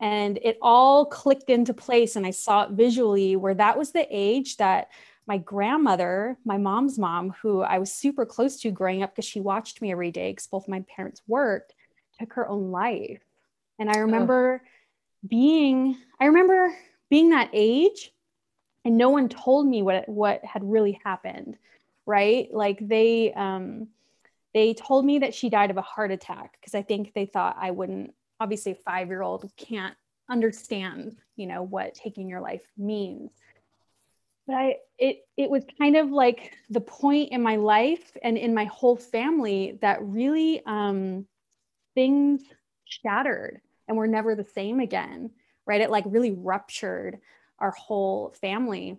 and it all clicked into place. And I saw it visually where that was the age that my grandmother, my mom's mom, who I was super close to growing up because she watched me every day because both my parents worked, took her own life. And I remember oh. Being, I remember being that age and no one told me what, what had really happened. Right. Like they, um, they told me that she died of a heart attack because I think they thought I wouldn't, obviously, a five year old can't understand, you know, what taking your life means. But I, it, it was kind of like the point in my life and in my whole family that really um, things shattered and we're never the same again, right? It like really ruptured our whole family.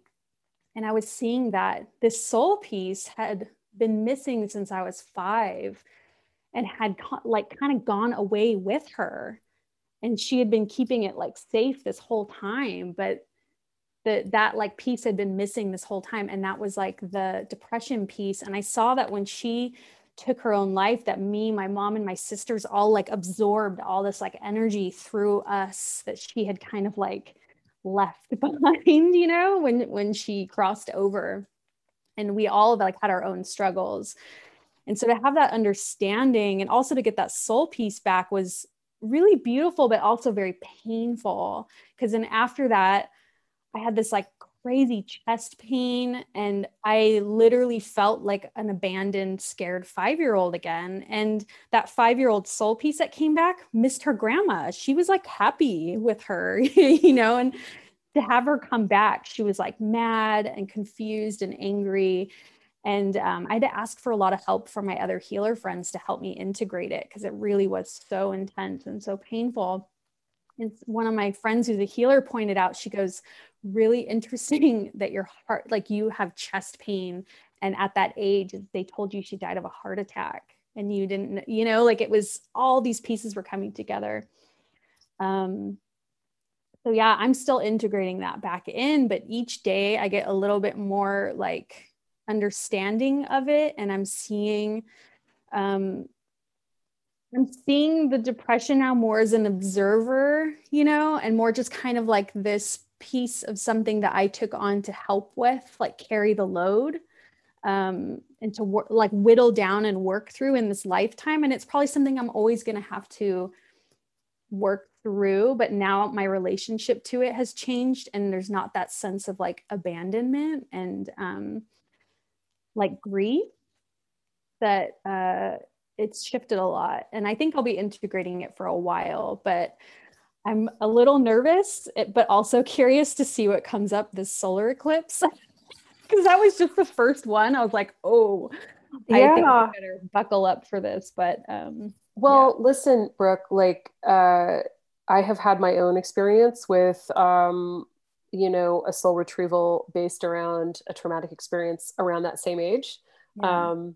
And I was seeing that this soul piece had been missing since I was five and had like kind of gone away with her. And she had been keeping it like safe this whole time, but that that like piece had been missing this whole time. And that was like the depression piece. And I saw that when she took her own life, that me, my mom, and my sisters all like absorbed all this like energy through us that she had kind of like left behind, you know, when when she crossed over. And we all like had our own struggles. And so to have that understanding and also to get that soul piece back was really beautiful but also very painful. Because then after that i had this like crazy chest pain and i literally felt like an abandoned scared 5-year-old again and that 5-year-old soul piece that came back missed her grandma she was like happy with her you know and to have her come back, she was like mad and confused and angry. And um, I had to ask for a lot of help from my other healer friends to help me integrate it because it really was so intense and so painful. And one of my friends who's a healer pointed out, she goes, really interesting that your heart, like you have chest pain. And at that age, they told you she died of a heart attack and you didn't, you know, like it was all these pieces were coming together. Um, so yeah i'm still integrating that back in but each day i get a little bit more like understanding of it and i'm seeing um i'm seeing the depression now more as an observer you know and more just kind of like this piece of something that i took on to help with like carry the load um, and to work like whittle down and work through in this lifetime. And it's probably something i'm always going to have to work through but now my relationship to it has changed and there's not that sense of like abandonment and um like grief that uh it's shifted a lot and i think i'll be integrating it for a while but i'm a little nervous but also curious to see what comes up this solar eclipse because that was just the first one i was like oh yeah. i think i better buckle up for this but um well yeah. listen Brook like uh I have had my own experience with, um, you know, a soul retrieval based around a traumatic experience around that same age. Yeah. Um,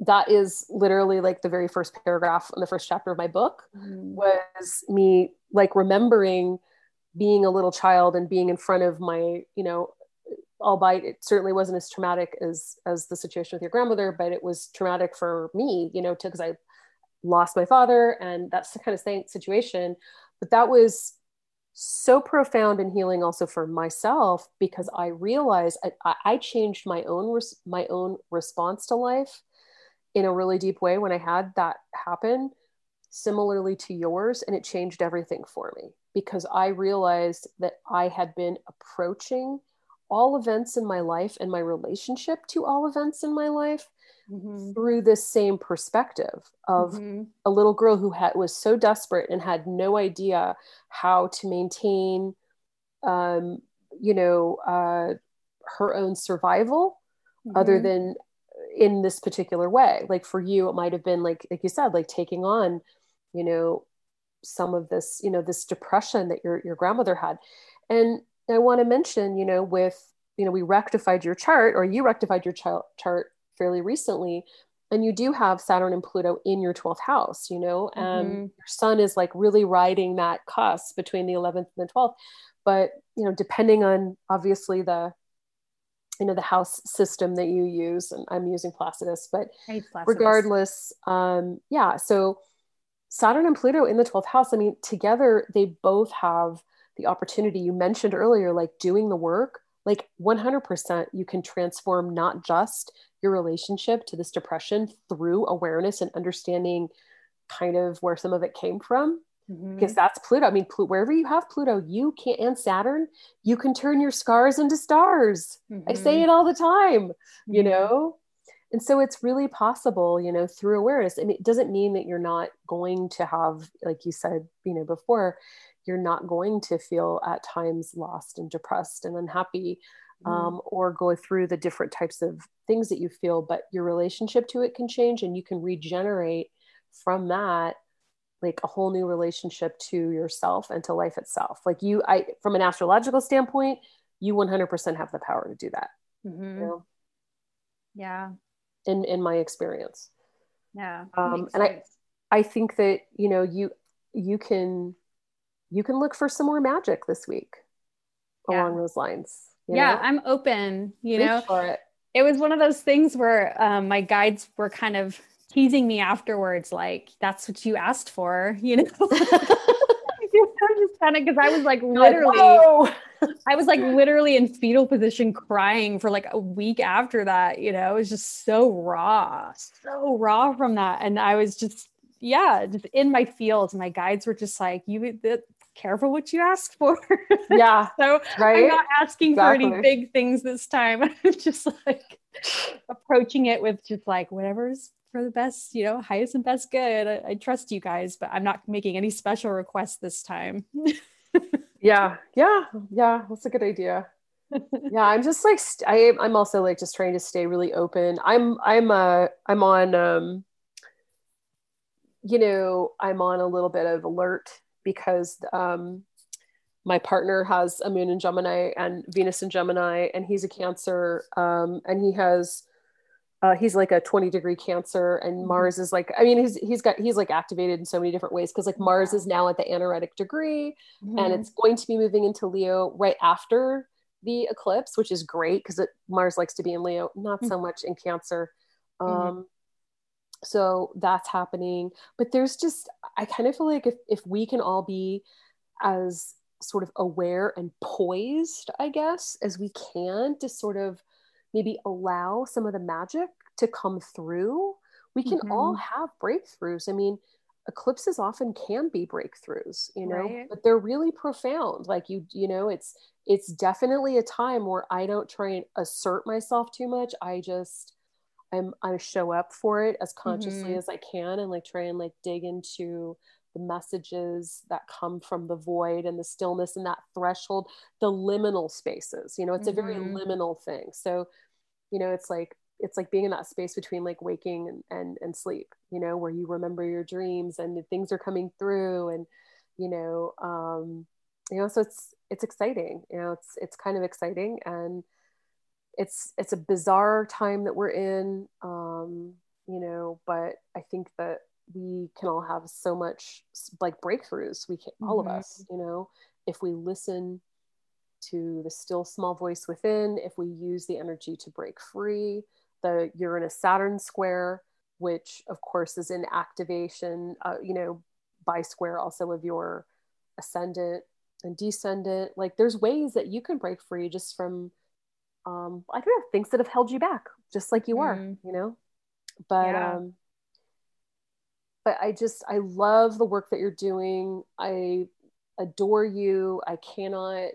that is literally like the very first paragraph in the first chapter of my book mm. was me like remembering being a little child and being in front of my, you know, albeit it certainly wasn't as traumatic as as the situation with your grandmother, but it was traumatic for me, you know, because I lost my father and that's the kind of same situation but that was so profound and healing also for myself because i realized i, I changed my own res- my own response to life in a really deep way when i had that happen similarly to yours and it changed everything for me because I realized that I had been approaching all events in my life and my relationship to all events in my life mm-hmm. through this same perspective of mm-hmm. a little girl who had was so desperate and had no idea how to maintain um, you know uh, her own survival mm-hmm. other than in this particular way. Like for you it might have been like like you said like taking on you know some of this you know this depression that your your grandmother had. And i want to mention you know with you know we rectified your chart or you rectified your ch- chart fairly recently and you do have saturn and pluto in your 12th house you know and mm-hmm. your sun is like really riding that cusp between the 11th and the 12th but you know depending on obviously the you know the house system that you use and i'm using placidus but placidus. regardless um yeah so saturn and pluto in the 12th house i mean together they both have the opportunity you mentioned earlier like doing the work like 100% you can transform not just your relationship to this depression through awareness and understanding kind of where some of it came from mm-hmm. because that's pluto i mean Pl- wherever you have pluto you can and saturn you can turn your scars into stars mm-hmm. i say mm-hmm. it all the time mm-hmm. you know and so it's really possible you know through awareness and it doesn't mean that you're not going to have like you said you know before you're not going to feel at times lost and depressed and unhappy mm-hmm. um, or go through the different types of things that you feel but your relationship to it can change and you can regenerate from that like a whole new relationship to yourself and to life itself like you i from an astrological standpoint you 100% have the power to do that mm-hmm. you know? yeah in in my experience yeah um, and i i think that you know you you can you can look for some more magic this week yeah. along those lines yeah know? i'm open you Reach know for it it was one of those things where um, my guides were kind of teasing me afterwards like that's what you asked for you know I'm just kind of because I was like literally, I was like literally in fetal position crying for like a week after that. You know, it was just so raw, so raw from that. And I was just, yeah, just in my fields. My guides were just like, you, be careful what you ask for. Yeah. so right? I'm not asking exactly. for any big things this time. I'm just like approaching it with just like whatever's for the best, you know, highest and best good. I, I trust you guys, but I'm not making any special requests this time. yeah. Yeah. Yeah. That's a good idea. yeah. I'm just like, st- I, I'm also like just trying to stay really open. I'm, I'm, uh, I'm on, um, you know, I'm on a little bit of alert because um, my partner has a moon in Gemini and Venus in Gemini, and he's a Cancer, um, and he has. Uh, he's like a 20 degree cancer and mm-hmm. mars is like i mean he's he's got he's like activated in so many different ways because like mars is now at the anaretic degree mm-hmm. and it's going to be moving into leo right after the eclipse which is great because mars likes to be in leo not mm-hmm. so much in cancer mm-hmm. um, so that's happening but there's just i kind of feel like if, if we can all be as sort of aware and poised i guess as we can to sort of maybe allow some of the magic to come through we can mm-hmm. all have breakthroughs i mean eclipses often can be breakthroughs you know right. but they're really profound like you you know it's it's definitely a time where i don't try and assert myself too much i just I'm I show up for it as consciously mm-hmm. as I can and like try and like dig into the messages that come from the void and the stillness and that threshold, the liminal spaces. You know, it's mm-hmm. a very mm-hmm. liminal thing. So, you know, it's like it's like being in that space between like waking and, and and sleep, you know, where you remember your dreams and things are coming through and you know, um, you know, so it's it's exciting, you know, it's it's kind of exciting and it's it's a bizarre time that we're in um you know but i think that we can all have so much like breakthroughs we can mm-hmm. all of mm-hmm. us you know if we listen to the still small voice within if we use the energy to break free the uranus saturn square which of course is in activation uh, you know by square also of your ascendant and descendant like there's ways that you can break free just from um, I don't know, things that have held you back, just like you mm. are, you know? But, yeah. um, but I just I love the work that you're doing. I adore you. I cannot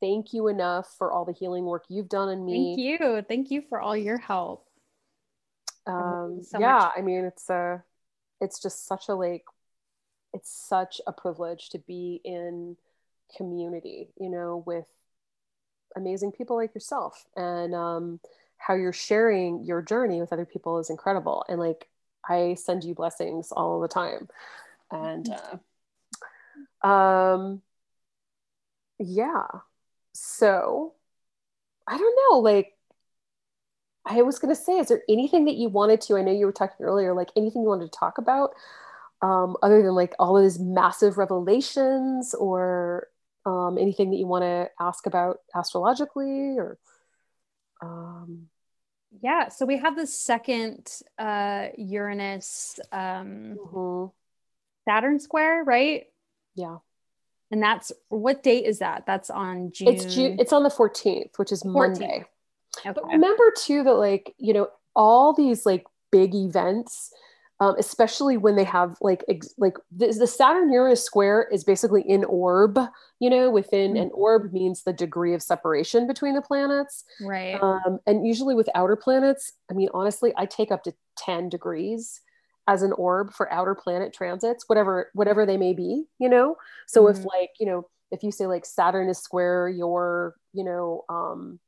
thank you enough for all the healing work you've done in me. Thank you. Thank you for all your help. Um, so yeah, much- I mean, it's a, it's just such a like, it's such a privilege to be in community, you know, with amazing people like yourself, and um, how you're sharing your journey with other people is incredible. And like, I send you blessings all the time, and uh, um, yeah. So, I don't know, like I was going to say, is there anything that you wanted to? I know you were talking earlier, like anything you wanted to talk about, um, other than like all of these massive revelations, or um, anything that you want to ask about astrologically, or um... yeah. So we have the second uh, Uranus um, mm-hmm. Saturn square, right? Yeah. And that's what date is that? That's on June. It's June. It's on the 14th, which is 14th. Monday. Okay. But remember too that like, you know, all these like big events, um, especially when they have like ex- like the, the Saturn Uranus square is basically in orb, you know, within mm-hmm. an orb means the degree of separation between the planets. Right. Um, and usually with outer planets, I mean, honestly, I take up to 10 degrees as an orb for outer planet transits, whatever, whatever they may be, you know? So mm-hmm. if like, you know, if you say like Saturn is square your, you know, um,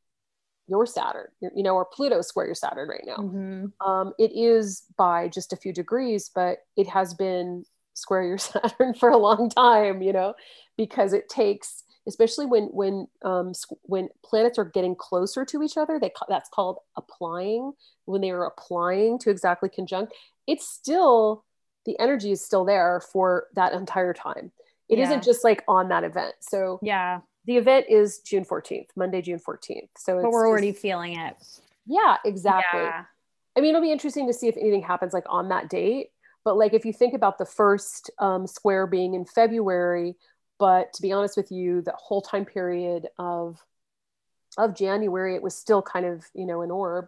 your Saturn, you know, or Pluto square your Saturn right now. Mm-hmm. Um, it is by just a few degrees, but it has been square your Saturn for a long time, you know, because it takes, especially when when um, when planets are getting closer to each other, they that's called applying. When they are applying to exactly conjunct, it's still the energy is still there for that entire time. It yeah. not just like on that event. So yeah, the event is June 14th, Monday, June 14th. So but we're already feeling it. Yeah, exactly. Yeah. I mean, it'll be interesting to see if anything happens like on that date. But like, if you think about the first um, square being in February, but to be honest with you, the whole time period of of January, it was still kind of you know an orb.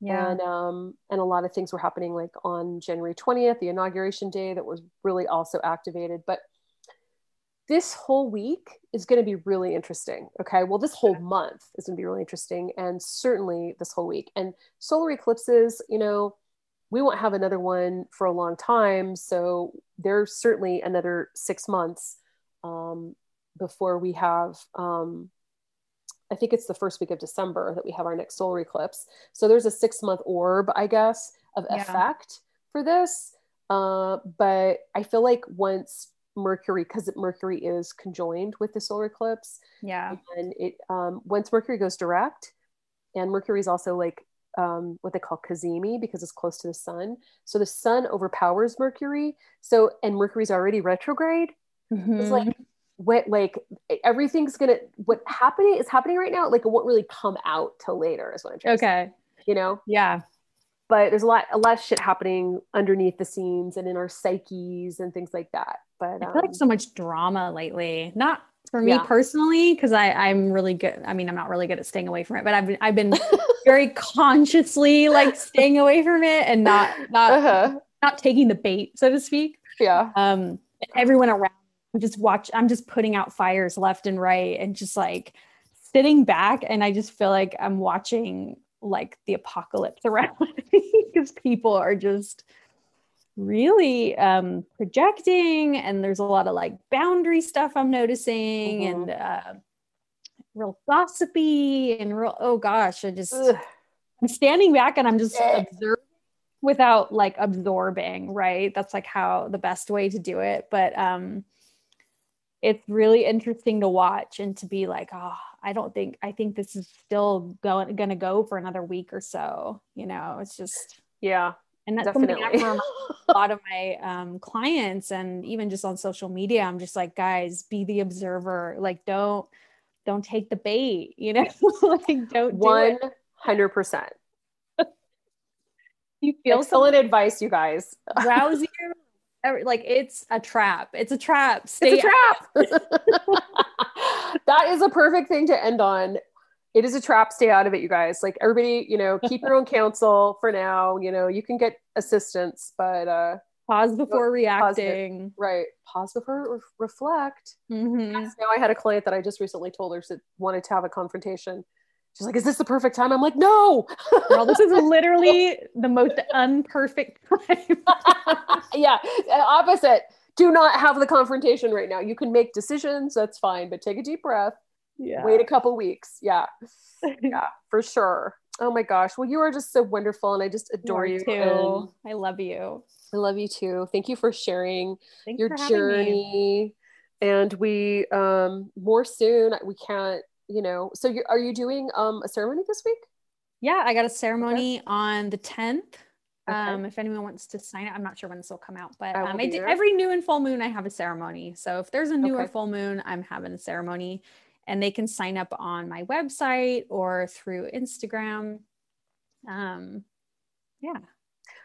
Yeah. And um, and a lot of things were happening like on January 20th, the inauguration day that was really also activated. But this whole week is going to be really interesting. Okay. Well, this whole month is going to be really interesting. And certainly this whole week. And solar eclipses, you know, we won't have another one for a long time. So there's certainly another six months um, before we have, um, I think it's the first week of December that we have our next solar eclipse. So there's a six month orb, I guess, of yeah. effect for this. Uh, but I feel like once Mercury because Mercury is conjoined with the solar eclipse. Yeah. And it um, once Mercury goes direct, and Mercury is also like um, what they call cazimi because it's close to the sun. So the sun overpowers Mercury. So and Mercury's already retrograde. Mm-hmm. It's like what like everything's gonna what happening is happening right now. Like it won't really come out till later. Is what I'm trying. Okay. You know. Yeah but there's a lot a lot of shit happening underneath the scenes and in our psyches and things like that but i feel um, like so much drama lately not for me yeah. personally because i i'm really good i mean i'm not really good at staying away from it but i've been i've been very consciously like staying away from it and not not uh-huh. not taking the bait so to speak yeah um everyone around I'm just watch i'm just putting out fires left and right and just like sitting back and i just feel like i'm watching like the apocalypse around me because people are just really um, projecting and there's a lot of like boundary stuff i'm noticing mm-hmm. and uh, real gossipy and real oh gosh i just Ugh. i'm standing back and i'm just observing without like absorbing right that's like how the best way to do it but um it's really interesting to watch and to be like, oh, I don't think I think this is still going going to go for another week or so. You know, it's just yeah. And that's definitely. something I a lot of my um, clients, and even just on social media, I'm just like, guys, be the observer. Like, don't don't take the bait. You know, like don't one hundred percent. You feel excellent advice, you guys. Rouse you like it's a trap. It's a trap. Stay it's a trap. that is a perfect thing to end on. It is a trap. Stay out of it, you guys. Like everybody, you know, keep your own counsel for now. You know, you can get assistance, but uh pause before reacting. Right. Pause before re- reflect. Mhm. Yes, now I had a client that I just recently told her she wanted to have a confrontation. She's like, "Is this the perfect time?" I'm like, "No." Girl, this is literally the most unperfect time. yeah, uh, opposite. Do not have the confrontation right now. You can make decisions, that's fine, but take a deep breath. yeah. Wait a couple weeks. Yeah. Yeah, for sure. Oh my gosh. Well, you are just so wonderful and I just adore you. too. I love you. I love you too. Thank you for sharing Thanks your for having me. journey. And we um more soon we can't, you know. So you are you doing um a ceremony this week? Yeah, I got a ceremony on the 10th. Okay. Um, if anyone wants to sign it, I'm not sure when this will come out, but I um, I did, every new and full moon, I have a ceremony. So if there's a new or full moon, I'm having a ceremony and they can sign up on my website or through Instagram. Um, yeah.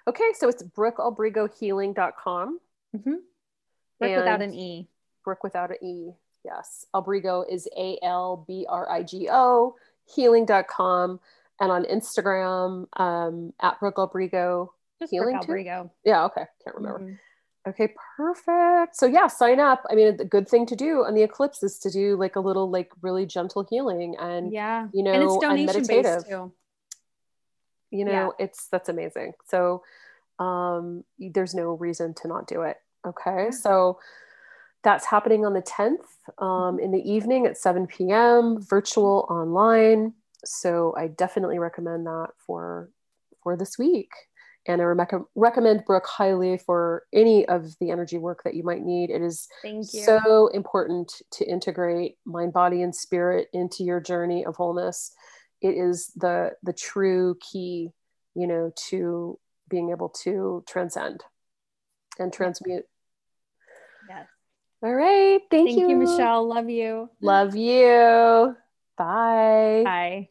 Okay, so it's brookalbrigohealing.com. Mm-hmm. without an E. Brook without an E. Yes. Albrigo is A L B R I G O, healing.com. And on Instagram, um, at Brook Albrigo. Just Healing Brook too? Albrigo. Yeah, okay. Can't remember. Mhm. Okay, perfect. So yeah, sign up. I mean, the good thing to do on the eclipse is to do like a little like really gentle healing and Yeah. you know, and it's know, and donation meditative. based too. you know, it's that's amazing. So um there's no reason to not do it. Okay. Yeah. So that's happening on the 10th um, in the evening at 7 p.m. virtual online. So I definitely recommend that for for this week. And I rec- recommend Brook highly for any of the energy work that you might need. It is so important to integrate mind body and spirit into your journey of wholeness it is the the true key you know to being able to transcend and transmute. All right thank, Thank you, Michelle. Love you. love you bye Bye.